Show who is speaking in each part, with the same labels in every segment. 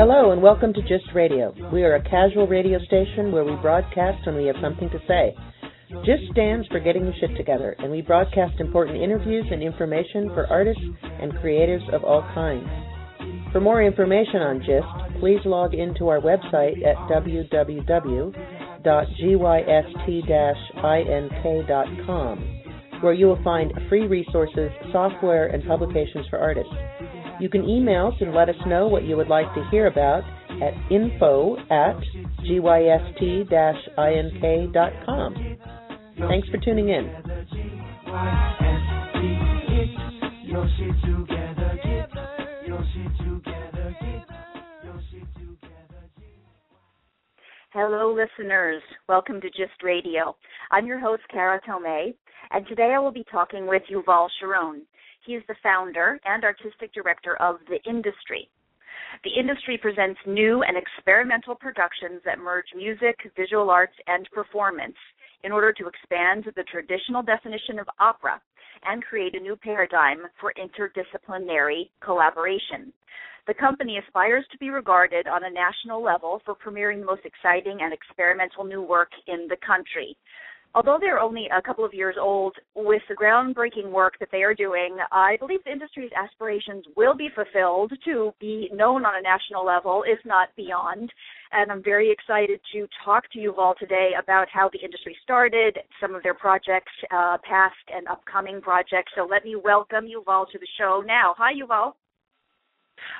Speaker 1: Hello and welcome to GYST Radio. We are a casual radio station where we broadcast when we have something to say. GYST stands for Getting the Shit Together, and we broadcast important interviews and information for artists and creatives of all kinds. For more information on GYST, please log into our website at www.gyst-ink.com, where you will find free resources, software, and publications for artists. You can email us and let us know what you would like to hear about at info at gyst-ink.com. Thanks for tuning in.
Speaker 2: Hello, listeners. Welcome to GYST Radio. I'm your host, Kara Tomei, and today I will be talking with Yuval Sharon. He is the founder and artistic director of The Industry. The Industry presents new and experimental productions that merge music, visual arts, and performance in order to expand the traditional definition of opera and create a new paradigm for interdisciplinary collaboration. The company aspires to be regarded on a national level for premiering the most exciting and experimental new work in the country although they're only a couple of years old, with the groundbreaking work that they are doing, I believe the industry's aspirations will be fulfilled to be known on a national level, if not beyond. And I'm very excited to talk to you all today about how the industry started, some of their projects, uh, past and upcoming projects. So let me welcome you all to the show now. Hi, Yuval.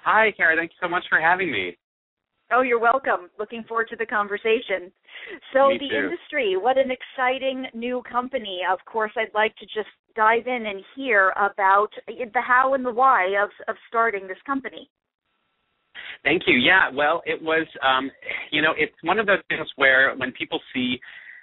Speaker 3: Hi, Kara. Thank you so much for having me.
Speaker 2: Oh, you're welcome. Looking forward to the conversation. So,
Speaker 3: Me
Speaker 2: the
Speaker 3: too.
Speaker 2: industry, what an exciting new company. Of course, I'd like to just dive in and hear about the how and the why of of starting this company.
Speaker 3: Thank you. Yeah, well, it was, um, you know, it's one of those things where when people see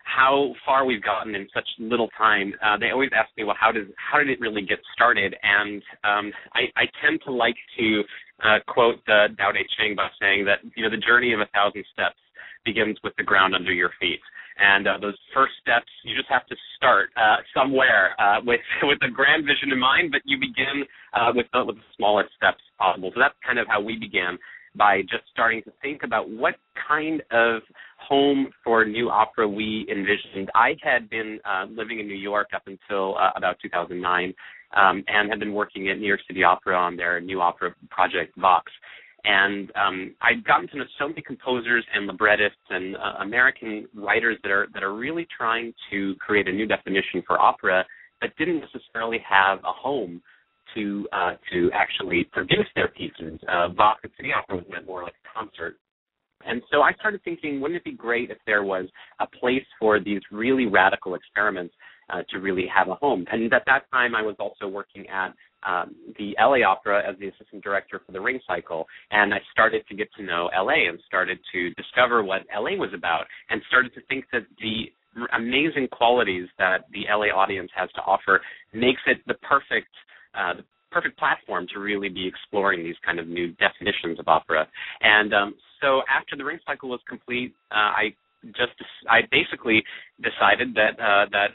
Speaker 3: how far we've gotten in such little time, uh, they always ask me, well, how did how did it really get started? And um, I, I tend to like to uh, quote the Tao Te Ching by saying that you know the journey of a thousand steps begins with the ground under your feet. And uh, those first steps, you just have to start uh, somewhere uh, with with a grand vision in mind, but you begin uh, with the, with the smallest steps possible. So that's kind of how we began by just starting to think about what kind of home for new opera we envisioned. I had been uh, living in New York up until uh, about 2009 um, and had been working at New York City Opera on their new opera project, Vox. And um, I'd gotten to know so many composers and librettists and uh, American writers that are that are really trying to create a new definition for opera, but didn't necessarily have a home to uh, to actually produce their pieces. Uh, Vox at City Opera was meant more like a concert. And so I started thinking, wouldn't it be great if there was a place for these really radical experiments uh, to really have a home? And at that time, I was also working at um, the LA Opera as the assistant director for the Ring Cycle, and I started to get to know LA and started to discover what LA was about, and started to think that the amazing qualities that the LA audience has to offer makes it the perfect uh, the perfect platform to really be exploring these kind of new definitions of opera. And um, so after the Ring Cycle was complete, uh, I just I basically decided that uh, that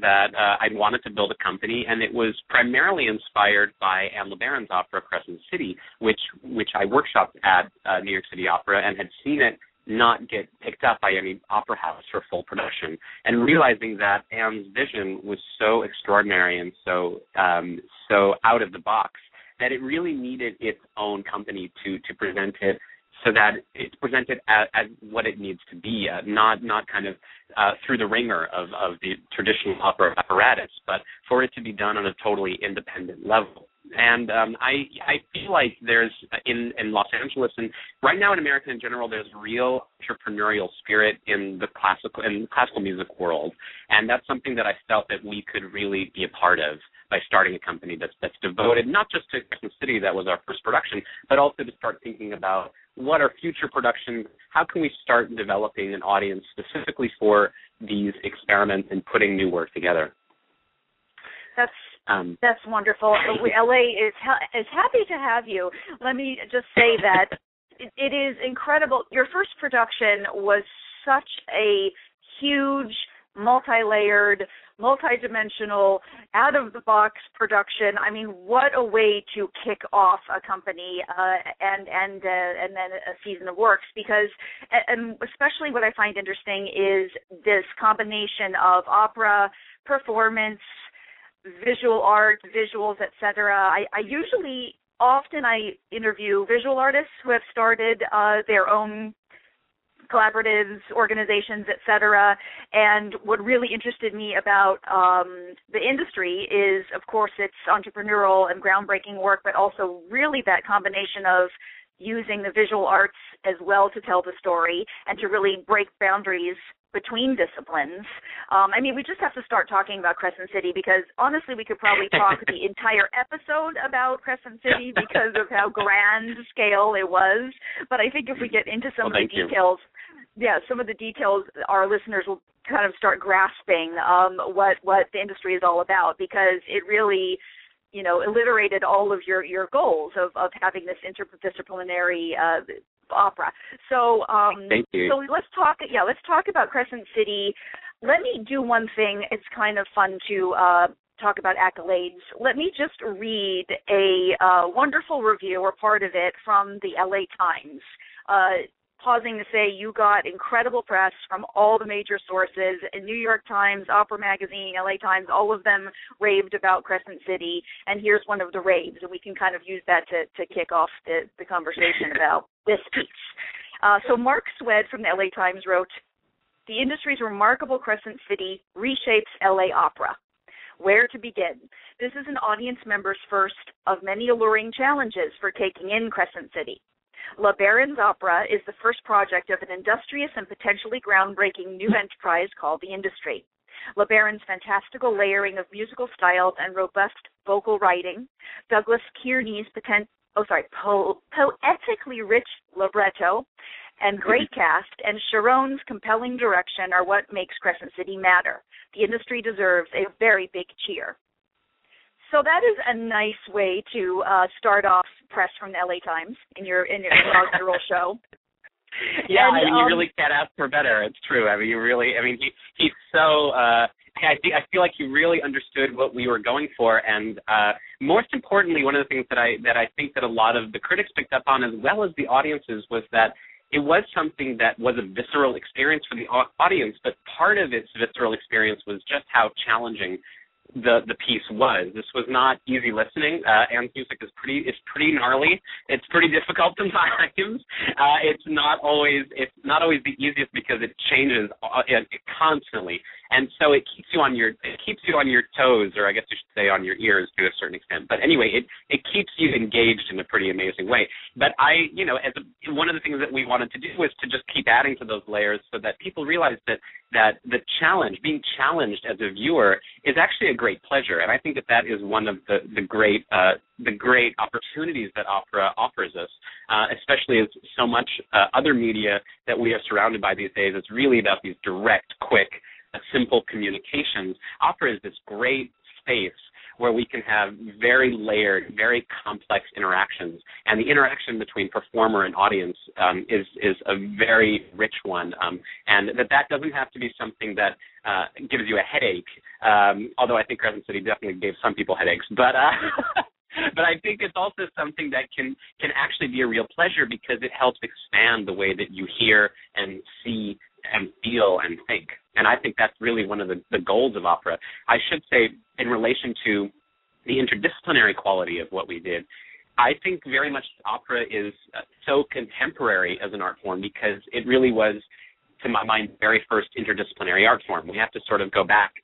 Speaker 3: that uh, I wanted to build a company, and it was primarily inspired by Anne LeBaron's opera Crescent City, which which I workshopped at uh, New York City Opera and had seen it not get picked up by any opera house for full production, and realizing that Anne's vision was so extraordinary and so um, so out of the box that it really needed its own company to to present it so that it's presented as, as what it needs to be, uh, not not kind of uh, through the ringer of, of the traditional opera apparatus, but for it to be done on a totally independent level. And um, I I feel like there's in in Los Angeles and right now in America in general there's real entrepreneurial spirit in the classical in the classical music world, and that's something that I felt that we could really be a part of by starting a company that's that's devoted not just to Crescent City that was our first production, but also to start thinking about what are future productions? How can we start developing an audience specifically for these experiments and putting new work together?
Speaker 2: That's
Speaker 3: Um,
Speaker 2: that's wonderful. LA is ha- is happy to have you. Let me just say that it, it is incredible. Your first production was such a huge multi-layered, multi-dimensional, out-of-the-box production. I mean, what a way to kick off a company uh, and and uh, and then a season of works. Because, and especially what I find interesting is this combination of opera, performance, visual art, visuals, etc. I, I usually often I interview visual artists who have started uh, their own collaboratives, organizations, etc. And what really interested me about um, the industry is, of course, it's entrepreneurial and groundbreaking work, but also really that combination of using the visual arts as well to tell the story and to really break boundaries between disciplines. Um, I mean, we just have to start talking about Crescent City because honestly, we could probably talk the entire episode about Crescent City because of how grand scale it was. But I think if we get into some
Speaker 3: well,
Speaker 2: of the details, you. yeah, some of the details, our listeners will kind of start grasping um, what what the industry is all about because it really you know alliterated all of your your goals of of having this interdisciplinary uh opera. So um
Speaker 3: Thank you.
Speaker 2: so let's talk yeah, let's talk about Crescent City. Let me do one thing. It's kind of fun to uh talk about accolades. Let me just read a uh, wonderful review or part of it from the LA Times. Uh, pausing to say you got incredible press from all the major sources New York Times, Opera Magazine, LA Times, all of them raved about Crescent City. And here's one of the raves, and we can kind of use that to, to kick off the, the conversation about this piece. Uh, so Mark Swed from the LA Times wrote, the industry's remarkable Crescent City reshapes LA opera. Where to begin? This is an audience member's first of many alluring challenges for taking in Crescent City. LeBaron's Opera is the first project of an industrious and potentially groundbreaking new enterprise called the Industry. LeBaron's fantastical layering of musical styles and robust vocal writing, Douglas Kearney's potent, oh sorry, po- poetically rich libretto, and great cast, and Sharon's compelling direction are what makes Crescent City matter. The industry deserves a very big cheer. So that is a nice way to uh, start off press from the LA Times in your in your inaugural show.
Speaker 3: Yeah,
Speaker 2: and,
Speaker 3: I mean,
Speaker 2: um,
Speaker 3: you really can't ask for better. It's true. I mean, you really. I mean, he he's so. uh I think I feel like he really understood what we were going for, and uh most importantly, one of the things that I that I think that a lot of the critics picked up on, as well as the audiences, was that it was something that was a visceral experience for the audience, but part of its visceral experience was just how challenging the the piece was. This was not easy listening. Uh, Anne's music is pretty it's pretty gnarly. It's pretty difficult sometimes. Uh, it's not always it's not always the easiest because it changes uh, constantly and so it keeps you on your it keeps you on your toes, or I guess you should say on your ears to a certain extent. But anyway, it it keeps you engaged in a pretty amazing way. But I, you know, as a, one of the things that we wanted to do was to just keep adding to those layers so that people realize that that the challenge, being challenged as a viewer, is actually a great pleasure, and I think that that is one of the the great uh, the great opportunities that opera offers us, uh, especially as so much uh, other media that we are surrounded by these days is really about these direct, quick simple communications, opera is this great space where we can have very layered, very complex interactions, and the interaction between performer and audience um, is is a very rich one, um, and that that doesn't have to be something that uh, gives you a headache. Um, although I think Crescent City definitely gave some people headaches, but. Uh, but I think it's also something that can can actually be a real pleasure because it helps expand the way that you hear and see and feel and think. And I think that's really one of the, the goals of opera. I should say, in relation to the interdisciplinary quality of what we did, I think very much opera is uh, so contemporary as an art form because it really was, to my mind, the very first interdisciplinary art form. We have to sort of go back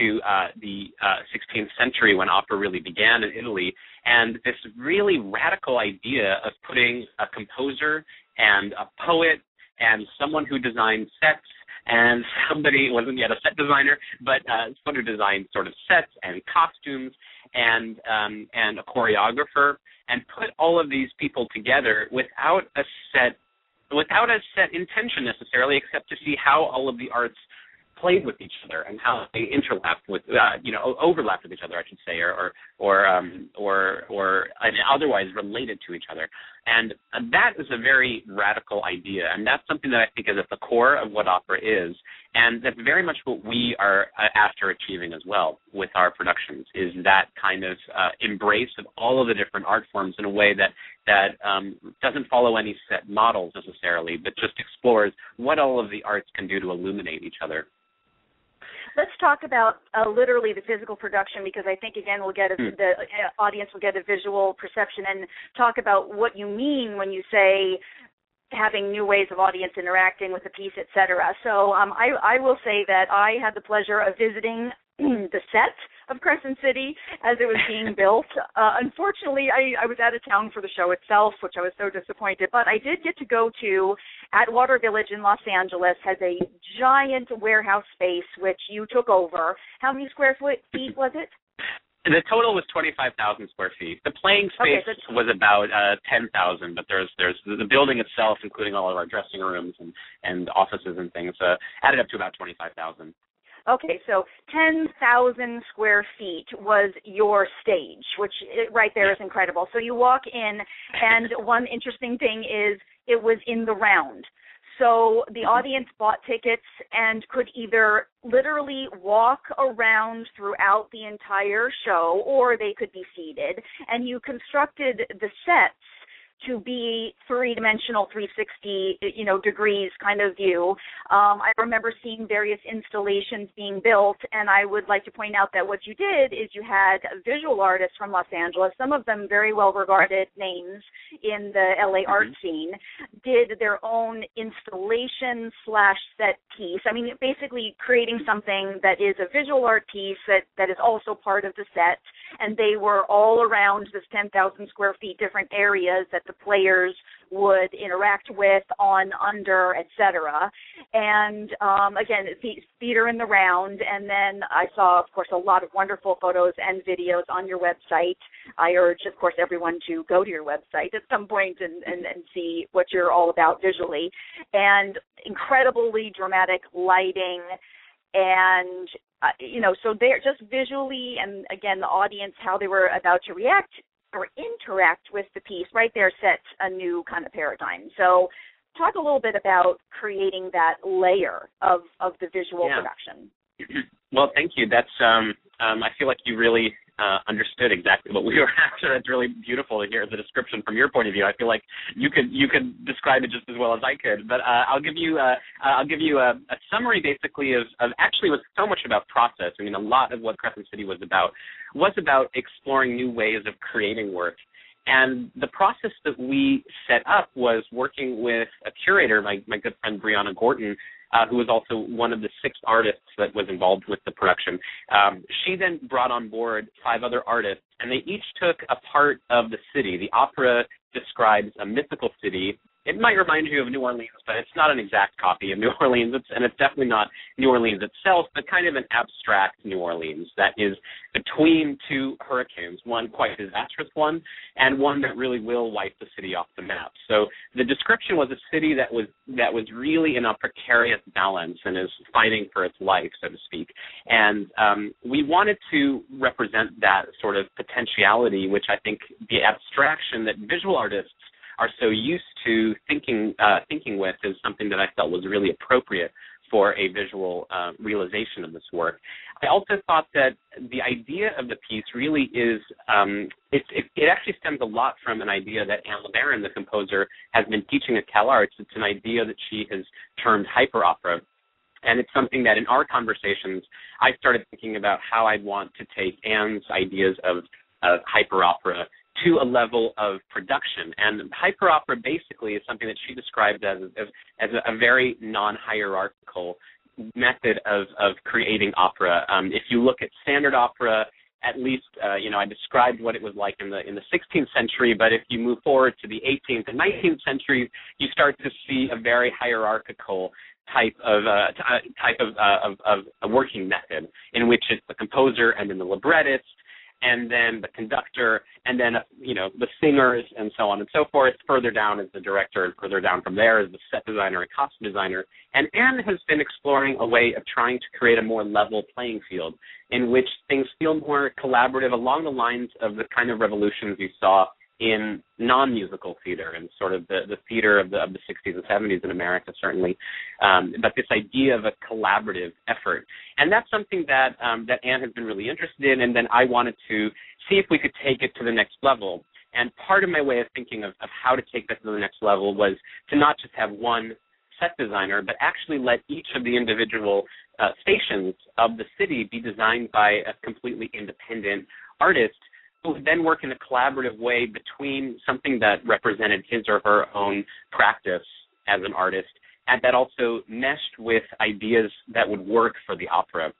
Speaker 3: to uh, the uh, 16th century when opera really began in Italy, and this really radical idea of putting a composer and a poet and someone who designed sets and somebody wasn't yet a set designer, but uh, someone who designed sort of sets and costumes and um, and a choreographer, and put all of these people together without a set without a set intention necessarily, except to see how all of the arts played with each other and how they interlapped with uh, you know overlapped with each other I should say or or or um, or or otherwise related to each other And that is a very radical idea, and that's something that I think is at the core of what opera is, and that's very much what we are uh, after achieving as well with our productions. Is that kind of uh, embrace of all of the different art forms in a way that that um, doesn't follow any set models necessarily, but just explores what all of the arts can do to illuminate each other
Speaker 2: let's talk about uh, literally the physical production because I think again we'll get a, mm. the uh, audience will get a visual perception and talk about what you mean when you say having new ways of audience interacting with the piece, etc. So um, I, I will say that I had the pleasure of visiting the set of Crescent City as it was being built. Uh, unfortunately, I, I was out of town for the show itself, which I was so disappointed. But I did get to go to Atwater Village in Los Angeles has a giant warehouse space which you took over. How many square foot feet was it?
Speaker 3: The total was twenty five thousand square feet. The playing space okay, so was about uh, ten thousand, but there's there's the building itself, including all of our dressing rooms and and offices and things, uh, added up to about twenty five thousand.
Speaker 2: Okay, so 10,000 square feet was your stage, which right there is incredible. So you walk in, and one interesting thing is it was in the round. So the mm-hmm. audience bought tickets and could either literally walk around throughout the entire show or they could be seated. And you constructed the sets to be three-dimensional 360 you know degrees kind of view. Um, i remember seeing various installations being built and i would like to point out that what you did is you had visual artists from los angeles some of them very well regarded names in the la mm-hmm. art scene did their own installation slash set piece. I mean basically creating something that is a visual art piece that that is also part of the set and they were all around this 10,000 square feet different areas that the players would interact with on under etc and um again theater in the round and then i saw of course a lot of wonderful photos and videos on your website. I urge of course everyone to go to your website at some point and and, and see what you're all about visually. And incredibly dramatic lighting and uh, you know so they're just visually and again the audience how they were about to react or interact with the piece right there sets a new kind of paradigm. So talk a little bit about creating that layer of of the visual yeah. production.
Speaker 3: Well, thank you. That's um, um, I feel like you really uh, understood exactly what we were after. It's really beautiful to hear the description from your point of view. I feel like you could you could describe it just as well as I could. But uh, I'll give you uh, I'll give you a, a summary basically of, of actually was so much about process. I mean, a lot of what Crescent City was about was about exploring new ways of creating work. And the process that we set up was working with a curator, my, my good friend Brianna Gorton, uh, who was also one of the six artists that was involved with the production. Um, she then brought on board five other artists, and they each took a part of the city. The opera describes a mythical city it might remind you of New Orleans, but it's not an exact copy of New Orleans. It's, and it's definitely not New Orleans itself, but kind of an abstract New Orleans that is between two hurricanes, one quite disastrous one, and one that really will wipe the city off the map. So the description was a city that was that was really in a precarious balance and is fighting for its life, so to speak. And um, we wanted to represent that sort of potentiality, which I think the abstraction that visual artists are so used to thinking uh, thinking with is something that I felt was really appropriate for a visual uh, realization of this work. I also thought that the idea of the piece really is um, it, it, it, actually stems a lot from an idea that Anne LeBaron, the composer, has been teaching at CalArts. It's an idea that she has termed hyper opera. And it's something that in our conversations, I started thinking about how I'd want to take Anne's ideas of, of hyper opera to a level of production. And hyper opera basically is something that she described as as, as a, very non-hierarchical method of of creating opera. Um, if you look at standard opera, at least uh, you know I described what it was like in the in the 16th century. But if you move forward to the 18th and 19th centuries, you start to see a very hierarchical type of uh, t- uh, type of, uh, of of a working method in which it's the composer and then the librettist and then the conductor, and then you know the singers, and so on and so forth. Further down is the director, and further down from there is the set designer and costume designer. And Anne has been exploring a way of trying to create a more level playing field in which things feel more collaborative along the lines of the kind of revolutions you saw in non-musical theater and sort of the, the theater of the of the 60s and 70s in America, certainly. Um, but this idea of a collaborative effort, and that's something that um, that Anne has been really interested in, and then I wanted to see if we could take it to the next level. And part of my way of thinking of, of how to take that to the next level was to not just have one set designer, but actually let each of the individual uh, stations of the city be designed by a completely independent artist would then work in a collaborative way between something that represented his or her own practice as an artist and that also meshed with ideas that would work for the opera.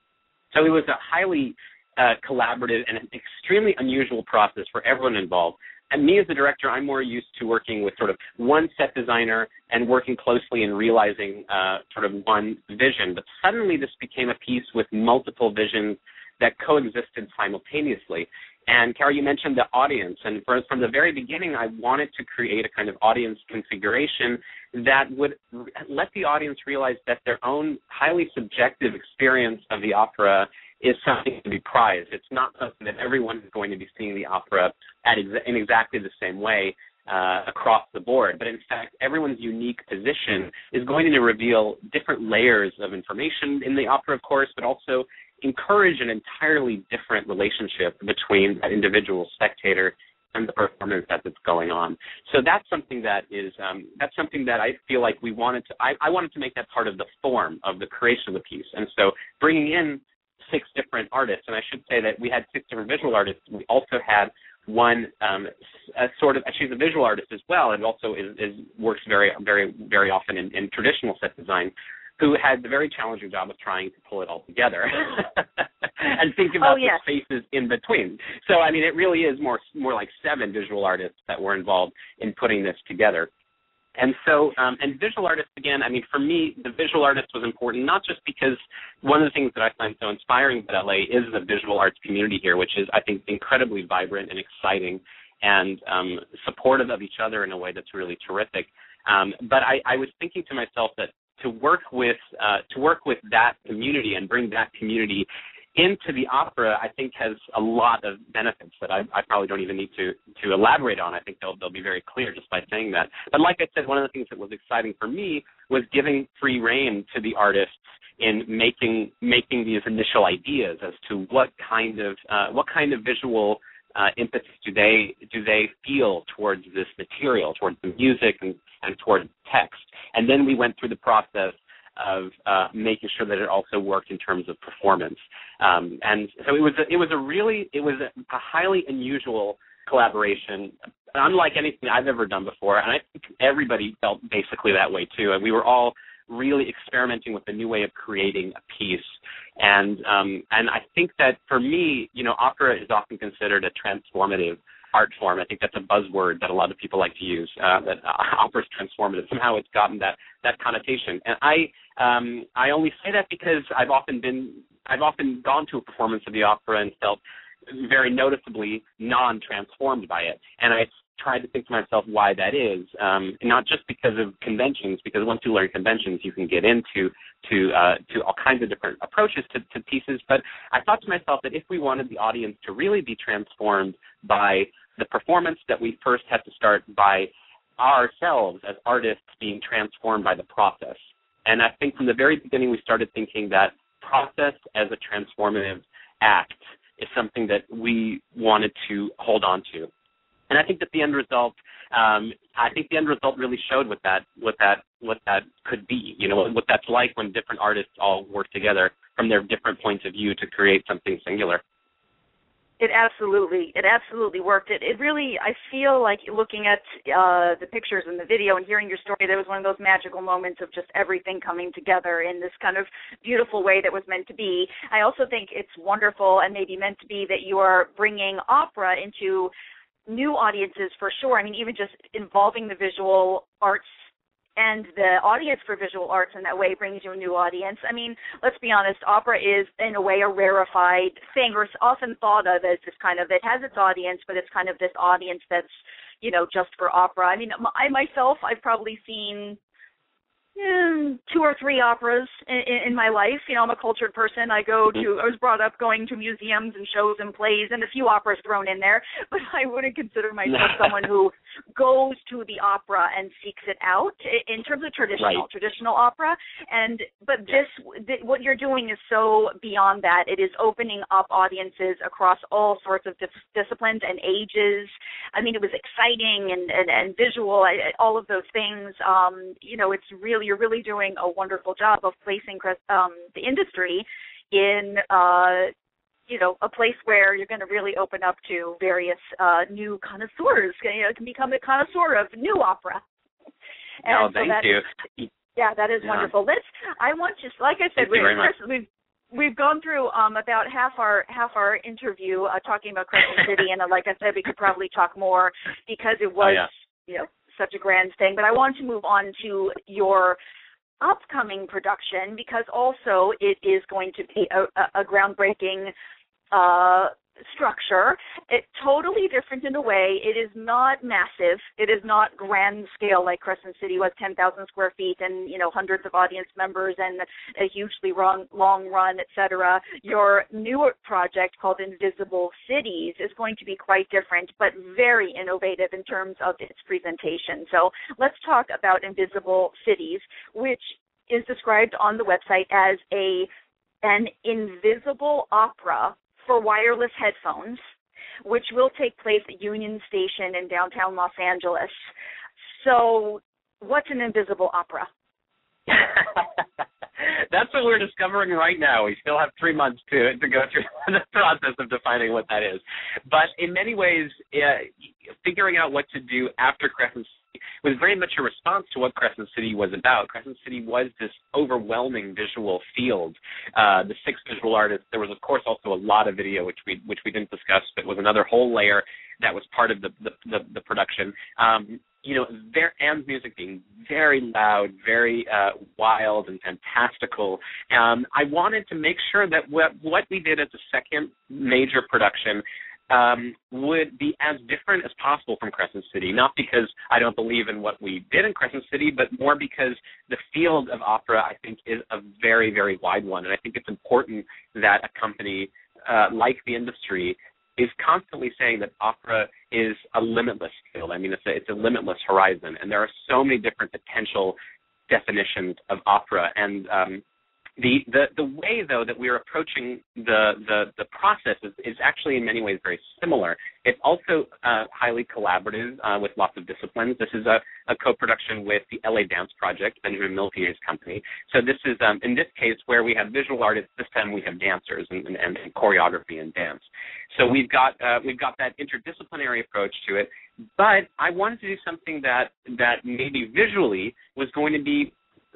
Speaker 3: So it was a highly uh, collaborative and an extremely unusual process for everyone involved. And me as the director, I'm more used to working with sort of one set designer and working closely and realizing uh, sort of one vision. But suddenly this became a piece with multiple visions that coexisted simultaneously. And Kara, you mentioned the audience, and for, from the very beginning, I wanted to create a kind of audience configuration that would let the audience realize that their own highly subjective experience of the opera is something to be prized. It's not something that everyone is going to be seeing the opera at in exactly the same way uh, across the board. But in fact, everyone's unique position is going to reveal different layers of information in the opera, of course, but also encourage an entirely different relationship between that individual spectator and the performance that's going on. So that's something that is um, that's something that I feel like we wanted to I, I wanted to make that part of the form of the creation of the piece. And so bringing in six different artists, and I should say that we had six different visual artists. We also had one um, a sort of she's a visual artist as well, and also is, is works very very very often in, in traditional set design who had the very challenging job of trying to pull it all together and think about
Speaker 2: oh, yes.
Speaker 3: the spaces in between. So I mean, it really is more more like seven visual artists that were involved in putting this together. And so, um, and visual artists again. I mean, for me, the visual artist was important not just because one of the things that I find so inspiring about LA is the visual arts community here, which is I think incredibly vibrant and exciting and um, supportive of each other in a way that's really terrific. Um, but I, I was thinking to myself that to work with uh, to work with that community and bring that community into the opera, I think has a lot of benefits that I, I probably don't even need to to elaborate on. I think they'll they'll be very clear just by saying that. But like I said, one of the things that was exciting for me was giving free reign to the artists in making making these initial ideas as to what kind of uh, what kind of visual uh, impetus do they do they feel towards this material, towards the music and, and towards text? And then we went through the process of uh, making sure that it also worked in terms of performance. Um, and so it was a, it was a really it was a, a highly unusual collaboration, unlike anything I've ever done before. And I think everybody felt basically that way too. And we were all really experimenting with a new way of creating a piece. And um, and I think that for me, you know, opera is often considered a transformative art form. I think that's a buzzword that a lot of people like to use. Uh, that uh, opera is transformative. Somehow it's gotten that that connotation. And I um, I only say that because I've often been I've often gone to a performance of the opera and felt very noticeably non-transformed by it. And I tried to think to myself why that is, um, not just because of conventions, because once you learn conventions, you can get into to uh, to all kinds of different approaches to, to pieces. But I thought to myself that if we wanted the audience to really be transformed by the performance, that we first had to start by ourselves as artists being transformed by the process. And I think from the very beginning, we started thinking that process as a transformative act is something that we wanted to hold on to and I think that the end result, um, I think the end result really showed what that what that what that could be. You know, what that's like when different artists all work together from their different points of view to create something singular.
Speaker 2: It absolutely, it absolutely worked. It, it really, I feel like looking at uh, the pictures and the video and hearing your story, there was one of those magical moments of just everything coming together in this kind of beautiful way that was meant to be. I also think it's wonderful and maybe meant to be that you are bringing opera into new audiences for sure. I mean, even just involving the visual arts and the audience for visual arts in that way brings you a new audience. I mean, let's be honest, opera is in a way a rarefied thing, or it's often thought of as this kind of it has its audience, but it's kind of this audience that's you know just for opera. I mean, I myself, I've probably seen two or three operas in, in my life. You know, I'm a cultured person. I go to. I was brought up going to museums and shows and plays and a few operas thrown in there, but I wouldn't consider myself someone who goes to the opera and seeks it out in terms of traditional
Speaker 3: Right.
Speaker 2: traditional opera. And but this th- what you're doing is so beyond that. It is opening up audiences across all sorts of dis- disciplines and ages. I mean, it was exciting and and, and visual, I- all of those things. Um, you know, it's really you're really doing a wonderful job of placing um, the industry in uh, you know a place where you're going to really open up to various uh, new connoisseurs. You know, can become a connoisseur of new opera. And
Speaker 3: oh,
Speaker 2: so
Speaker 3: thank
Speaker 2: that-
Speaker 3: you.
Speaker 2: yeah, that is
Speaker 3: Yeah.
Speaker 2: wonderful. Let's. I want just like I said,
Speaker 3: Thank you very much.
Speaker 2: Chris, we've we've gone through um about half our half our interview uh, talking about Crescent City, and uh, like I said, we could probably talk more because it was
Speaker 3: Oh, yeah.
Speaker 2: you know such a grand thing. But I want to move on to your upcoming production because also it is going to be a, a, groundbreaking uh structure. It's totally different in a way. It is not massive. It is not grand scale like Crescent City was 10,000 square feet and, you know, hundreds of audience members and a hugely long, long run, etc. Your newer project called Invisible Cities is going to be quite different, but very innovative in terms of its presentation. So let's talk about Invisible Cities, which is described on the website as a an invisible opera for wireless headphones, which will take place at Union Station in downtown Los Angeles. So, what's an invisible opera?
Speaker 3: That's what we're discovering right now. We still have three months to to go through the process of defining what that is. But in many ways, uh, figuring out what to do after City was very much a response to what Crescent City was about. Crescent City was this overwhelming visual field. Uh, the six visual artists. There was, of course, also a lot of video, which we which we didn't discuss, but was another whole layer that was part of the the, the, the production. Um, you know, their and music being very loud, very uh, wild and fantastical. Um, I wanted to make sure that what what we did as a second major production um, would be as different as possible from Crescent City. Not because I don't believe in what we did in Crescent City, but more because the field of opera, I think, is a very, very wide one, and I think it's important that a company uh, like the industry is constantly saying that opera is a limitless field. I mean, it's a, it's a limitless horizon, and there are so many different potential definitions of opera. And um, the, the the way though that we're approaching the the, the process is, is actually in many ways very similar. It's also uh, highly collaborative uh, with lots of disciplines. This is a, a co-production with the LA Dance Project, Benjamin Millepied's company. So this is um, in this case where we have visual artists. This time we have dancers and, and, and choreography and dance. So we've got uh, we've got that interdisciplinary approach to it. But I wanted to do something that that maybe visually was going to be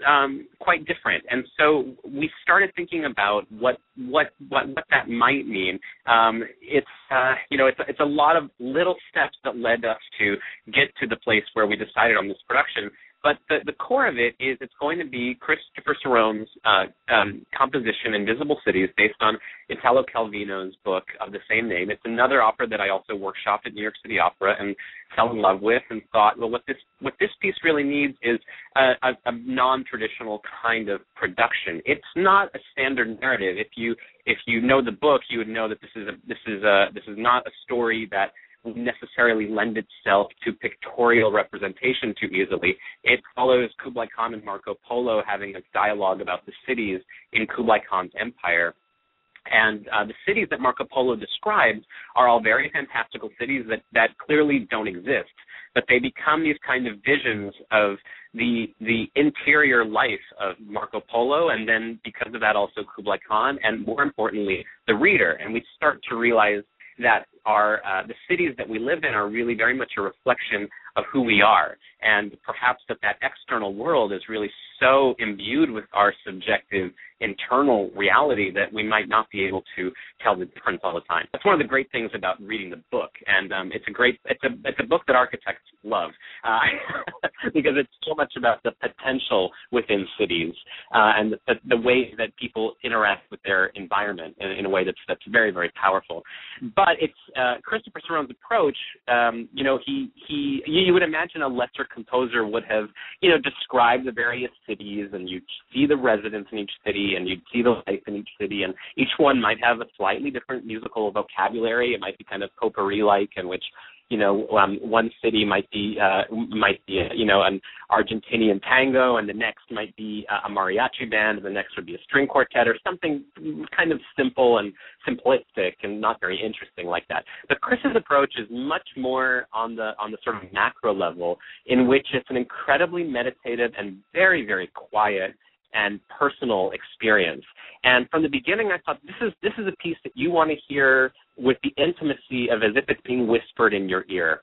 Speaker 3: um, quite different. And so we started thinking about what what what what that might mean. Um, it's uh, you know it's it's a lot of little steps that led us to get to the place where we decided on this production. But the, the core of it is it's going to be Christopher Cerrone's uh, um, composition Invisible Cities based on Italo Calvino's book of the same name. It's another opera that I also workshopped at New York City Opera and fell in love with and thought, well, what this what this piece really needs is a, a, a non-traditional kind of production. It's not a standard narrative. If you if you know the book, you would know that this is a this is a this is not a story that necessarily lend itself to pictorial representation too easily. It follows Kublai Khan and Marco Polo having a dialogue about the cities in Kublai Khan's empire. And uh, the cities that Marco Polo describes are all very fantastical cities that, that clearly don't exist, but they become these kind of visions of the the interior life of Marco Polo, and then because of that also Kublai Khan, and more importantly the reader. And we start to realize that are uh, the cities that we live in are really very much a reflection of who we are, and perhaps that that external world is really so imbued with our subjective internal reality that we might not be able to tell the difference all the time. That's one of the great things about reading the book, and um, it's a great it's a it's a book that architects love uh, because it's so much about the potential within cities uh, and the, the way that people interact with their environment in, in a way that's that's very very powerful. But it's uh, Christopher Cerrone's approach. Um, you know, he he you, you would imagine a lesser composer would have you know described the various cities and you'd see the residents in each city and you'd see the life in each city and each one might have a slightly different musical vocabulary. It might be kind of potpourri like in which you know, um, one city might be uh, might be you know an Argentinian tango, and the next might be a mariachi band, and the next would be a string quartet or something kind of simple and simplistic and not very interesting like that. But Chris's approach is much more on the on the sort of macro level, in which it's an incredibly meditative and very very quiet and personal experience. And from the beginning, I thought this is this is a piece that you want to hear with the intimacy of as if it's being whispered in your ear.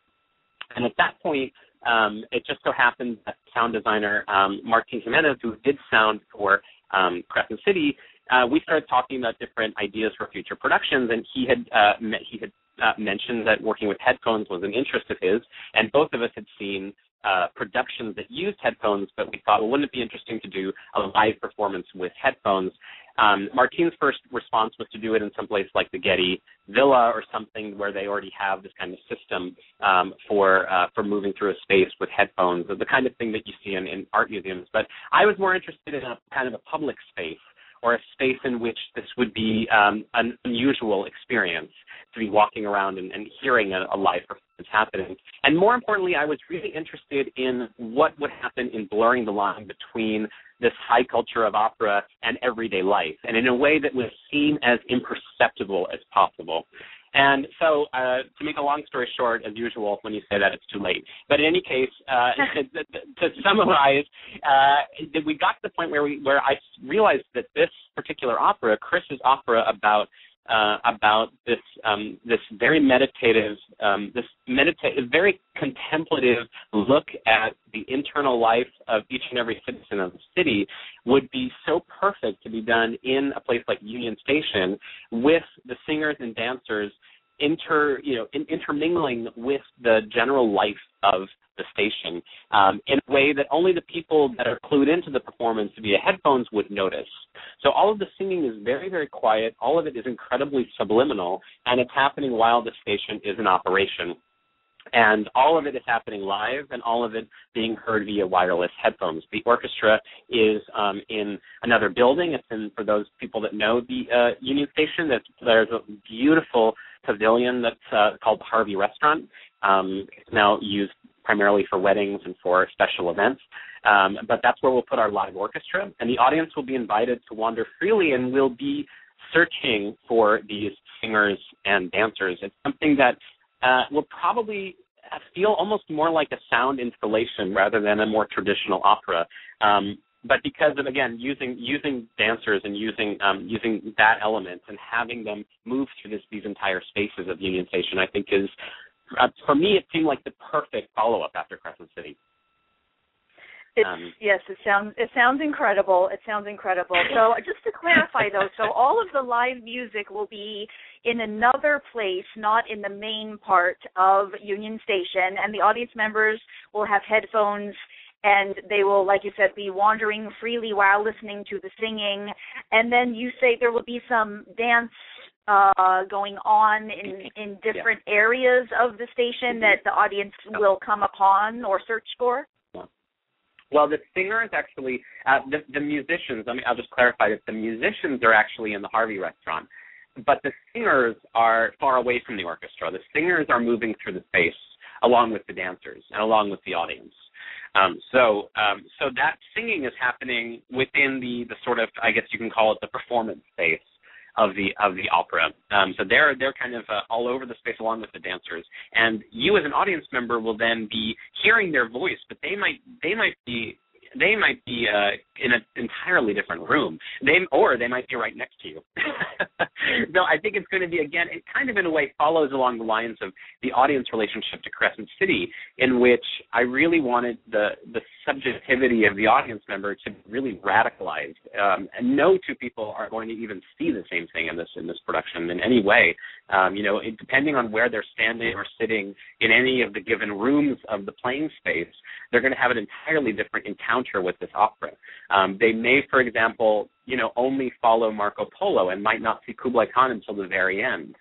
Speaker 3: And at that point, um, it just so happened that sound designer um, Martin Jimenez, who did sound for um, Crescent City, uh, we started talking about different ideas for future productions, and he had uh, he had uh, mentioned that working with headphones was an interest of his, and both of us had seen uh, productions that used headphones, but we thought, well, wouldn't it be interesting to do a live performance with headphones? Um, Martine's first response was to do it in some place like the Getty Villa or something where they already have this kind of system um, for uh, for moving through a space with headphones, the kind of thing that you see in, in art museums. But I was more interested in a kind of a public space or a space in which this would be um, an unusual experience to be walking around and, and hearing a, a live performance happening. And more importantly, I was really interested in what would happen in blurring the line between this high culture of opera and everyday life, and in a way that was seen as imperceptible as possible. And so, uh, to make a long story short, as usual, when you say that, it's too late. But in any case, uh, to, to, summarize, uh, we got to the point where we where I realized that this particular opera, Chris's opera about uh, about this um, this very meditative, um, this meditative, very contemplative look at the internal life of each and every citizen of the city would be so perfect to be done in a place like Union Station with the singers and dancers inter you know in, intermingling with the general life of the station um, in a way that only the people that are clued into the performance via headphones would notice. So all of the singing is very, very quiet. All of it is incredibly subliminal, and it's happening while the station is in operation. And all of it is happening live, and all of it being heard via wireless headphones. The orchestra is um, in another building. It's in, for those people that know the uh, Union Station, that there's a beautiful pavilion that's uh, called the Harvey Restaurant. Um, it's now used primarily for weddings and for special events. Um, but that's where we'll put our live orchestra, and the audience will be invited to wander freely, and we'll be searching for these singers and dancers. It's something that uh, will probably feel almost more like a sound installation rather than a more traditional opera. Um, but because of again using using dancers and using um, using that element and having them move through this, these entire spaces of Union Station, I think is uh, for me, it seemed like the perfect follow up after Crescent City.
Speaker 2: It's, um, yes, it sounds it sounds incredible. It sounds incredible. So just to clarify though, so all of the live music will be in another place, not in the main part of Union Station, and the audience members will have headphones and they will, like you said, be wandering freely while listening to the singing. And then you say there will be some dance uh, going on in in different yeah. areas of the station that the audience will come upon or search for?
Speaker 3: Well, the singers actually, uh, the, the musicians. I mean, I'll just clarify that the musicians are actually in the Harvey restaurant, but the singers are far away from the orchestra. The singers are moving through the space along with the dancers and along with the audience. Um, so, um, so that singing is happening within the the sort of, I guess you can call it the performance space of the of the opera. Um, so they're they're kind of uh, all over the space along with the dancers, and you as an audience member will then be hearing their voice, but they might they might be they might be uh, in an entirely different room. They or they might be right next to you. no, I think it's going to be again. It kind of in a way follows along the lines of the audience relationship to Crescent City, in which I really wanted the the subjectivity of the audience member to really radicalized. Um, and no two people are going to even see the same thing in this in this production in any way. Um, you know, it, depending on where they're standing or sitting in any of the given rooms of the playing space, they're going to have an entirely different encounter with this opera. Um, they may, for example, you know, only follow Marco Polo and might not see Kublai Khan until the very end.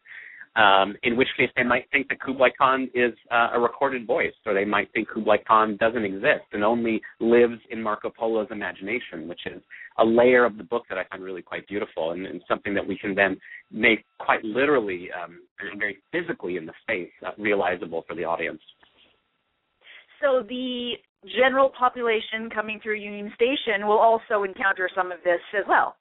Speaker 3: Um, in which case, they might think that Kublai Khan is uh, a recorded voice, or they might think Kublai Khan doesn't exist and only lives in Marco Polo's imagination, which is a layer of the book that I find really quite beautiful and, and something that we can then make quite literally um, and very physically in the space uh, realizable for the audience.
Speaker 2: So the general population coming through Union Station will also encounter some of this as well.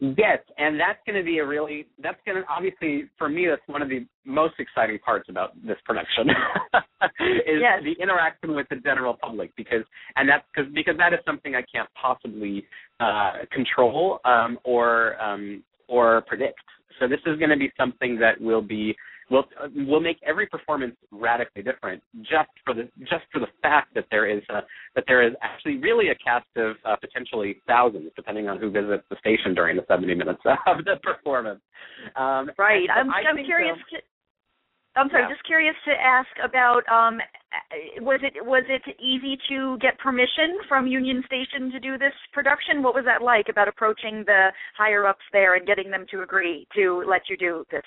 Speaker 3: Yes, and that's going to be a really that's going to obviously for me that's one of the most exciting parts about this production is
Speaker 2: yes.
Speaker 3: the interaction with the general public because and that's because because that is something I can't possibly uh, control um, or um, or predict. So this is going to be something that will be will will make every performance radically different just for the just for the fact that there is a, that there is actually really a cast of uh, potentially thousands, depending on who visits the station during the 70 minutes of the performance. Um,
Speaker 2: right. I'm, I'm curious.
Speaker 3: So,
Speaker 2: to, I'm sorry,
Speaker 3: yeah.
Speaker 2: just curious to ask about um, was it was it easy to get permission from Union Station to do this production? What was that like about approaching the higher ups there and getting them to agree to let you do this?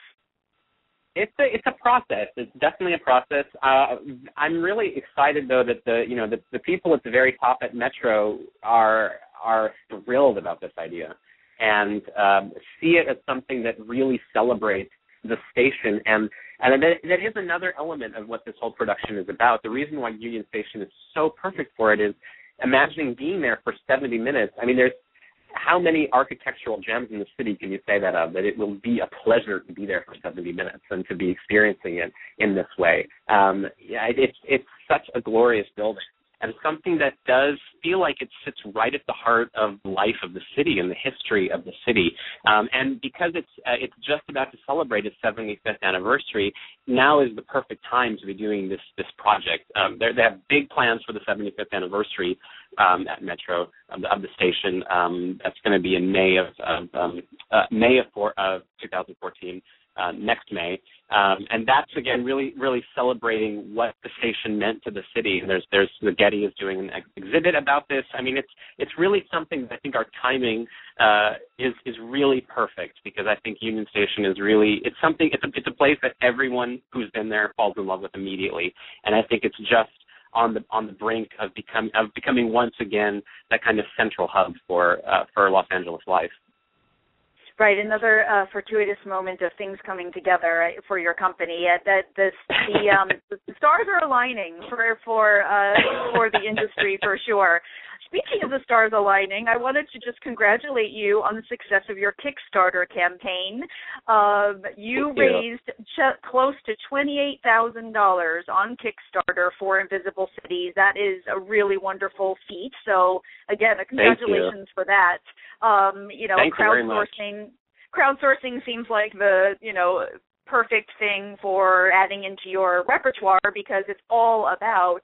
Speaker 3: It's a it's a process. It's definitely a process. Uh, I'm really excited though that the you know the, the people at the very top at Metro are are thrilled about this idea and um, see it as something that really celebrates the station and and that, that is another element of what this whole production is about. The reason why Union Station is so perfect for it is imagining being there for 70 minutes. I mean, there's how many architectural gems in the city can you say that of? That it will be a pleasure to be there for 70 minutes and to be experiencing it in this way. Um, yeah, it, it's it's such a glorious building and something that does feel like it sits right at the heart of the life of the city and the history of the city. Um, and because it's uh, it's just about to celebrate its 75th anniversary, now is the perfect time to be doing this this project. Um, they have big plans for the 75th anniversary um, at Metro of the, of the station. Um, that's going to be in May of, of um, uh, May of, four, of 2014 uh, next May, um, and that's again really really celebrating what the station meant to the city. And there's there's the Getty is doing an ex- exhibit about this. I mean, it's it's really something that I think our timing uh, is is really perfect because I think Union Station is really it's something it's a it's a place that everyone who's been there falls in love with immediately, and I think it's just on the on the brink of become of becoming once again that kind of central hub for uh, for Los Angeles life.
Speaker 2: Right, another uh, fortuitous moment of things coming together for your company. Uh, that this, the um, the stars are aligning for for uh, for the industry for sure. Speaking of the stars aligning, I wanted to just congratulate you on the success of your Kickstarter campaign. Um, you
Speaker 3: Thank you.
Speaker 2: raised ch- close to twenty-eight thousand dollars on Kickstarter for Invisible Cities. That is a really wonderful feat. So again, a congratulations for that. Um, you know,
Speaker 3: Thank
Speaker 2: crowdsourcing crowdsourcing seems like the you know perfect thing for adding into your repertoire because it's all about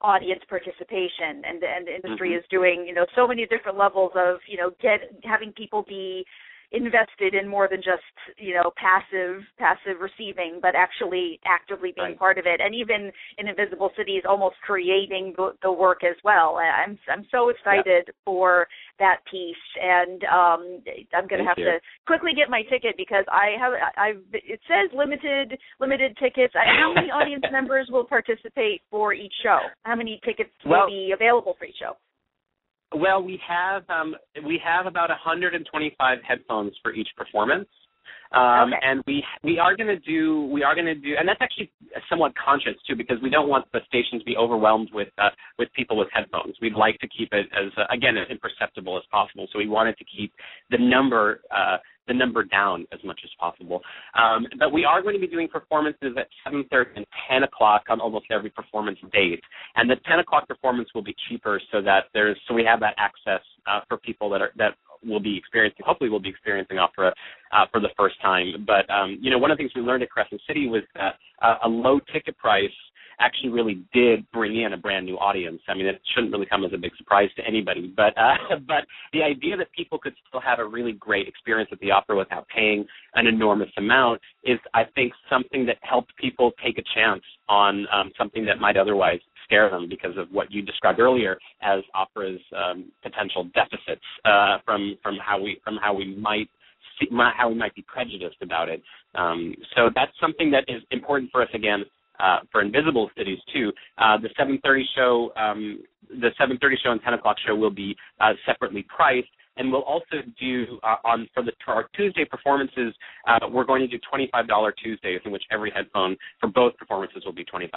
Speaker 2: audience participation and and the industry
Speaker 3: Mhm.
Speaker 2: is doing you know so many different levels of you know get having people be invested in more than just you know passive passive receiving but actually actively being
Speaker 3: Right.
Speaker 2: part of it. And even in invisible cities almost creating the, the work as well. I'm i'm so excited for that piece. And um i'm going to have
Speaker 3: you.
Speaker 2: to quickly get my ticket because i have i've it says limited limited tickets. I, how many audience members will participate for each show? How many tickets
Speaker 3: Well-
Speaker 2: will be available for each show
Speaker 3: Well, we have um, we have about 125 headphones for each performance, um,
Speaker 2: Okay.
Speaker 3: and we we are going to do we are going to do, and that's actually somewhat conscious too, because we don't want the station to be overwhelmed with uh, with people with headphones. We'd like to keep it as uh, again as imperceptible as possible. So we wanted to keep the number uh, the number down as much as possible. Um, but we are going to be doing performances at 7:30 and 10 o'clock on almost every performance date. And the 10 o'clock performance will be cheaper, so that there's so we have that access uh, for people that are that will be experiencing hopefully will be experiencing opera uh, for the first time. But um, you know, one of the things we learned at Crescent City was that uh, a low ticket price actually really did bring in a brand new audience. I mean, it shouldn't really come as a big surprise to anybody, but uh, but the idea that people could still have a really great experience at the opera without paying an enormous amount is, I think, something that helped people take a chance on um, something that might otherwise scare them because of what you described earlier as opera's um, potential deficits uh, from from how we from how we might see, how we might be prejudiced about it. Um, so that's something that is important for us again uh, for Invisible Cities too. Uh, the 7:30 show, um, the 7:30 show and 10 o'clock show will be uh, separately priced, and we'll also do uh, on for the our Tuesday performances. Uh, we're going to do $25 Tuesdays, in which every headphone for both performances will be $25.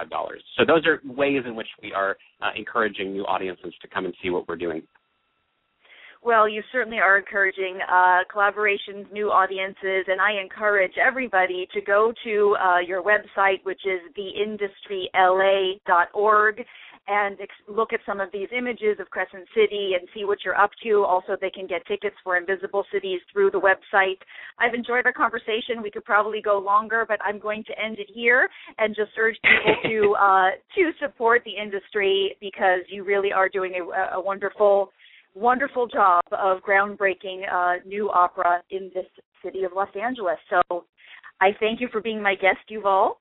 Speaker 3: So those are ways in which we are uh, encouraging new audiences to come and see what we're doing.
Speaker 2: Well, you certainly are encouraging uh, collaborations, new audiences, and I encourage everybody to go to uh, your website, which is theindustryla.org, and ex- look at some of these images of Crescent City and see what you're up to. Also, they can get tickets for Invisible Cities through the website. I've enjoyed our conversation. We could probably go longer, but I'm going to end it here and just urge people to uh, to support the industry because you really are doing a, a wonderful wonderful job of groundbreaking uh, new opera in this city of Los Angeles. So I thank you for being my guest, Yuval.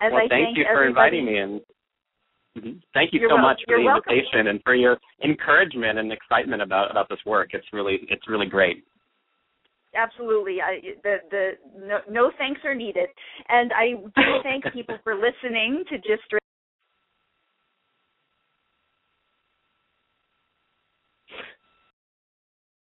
Speaker 3: As well, I thank, you for inviting me and mm-hmm. thank you so
Speaker 2: wel-
Speaker 3: much for the
Speaker 2: welcome.
Speaker 3: invitation and for your encouragement and excitement about about this work. It's really it's really great.
Speaker 2: Absolutely, I, the the no, no thanks are needed, and I do thank people for listening to GYST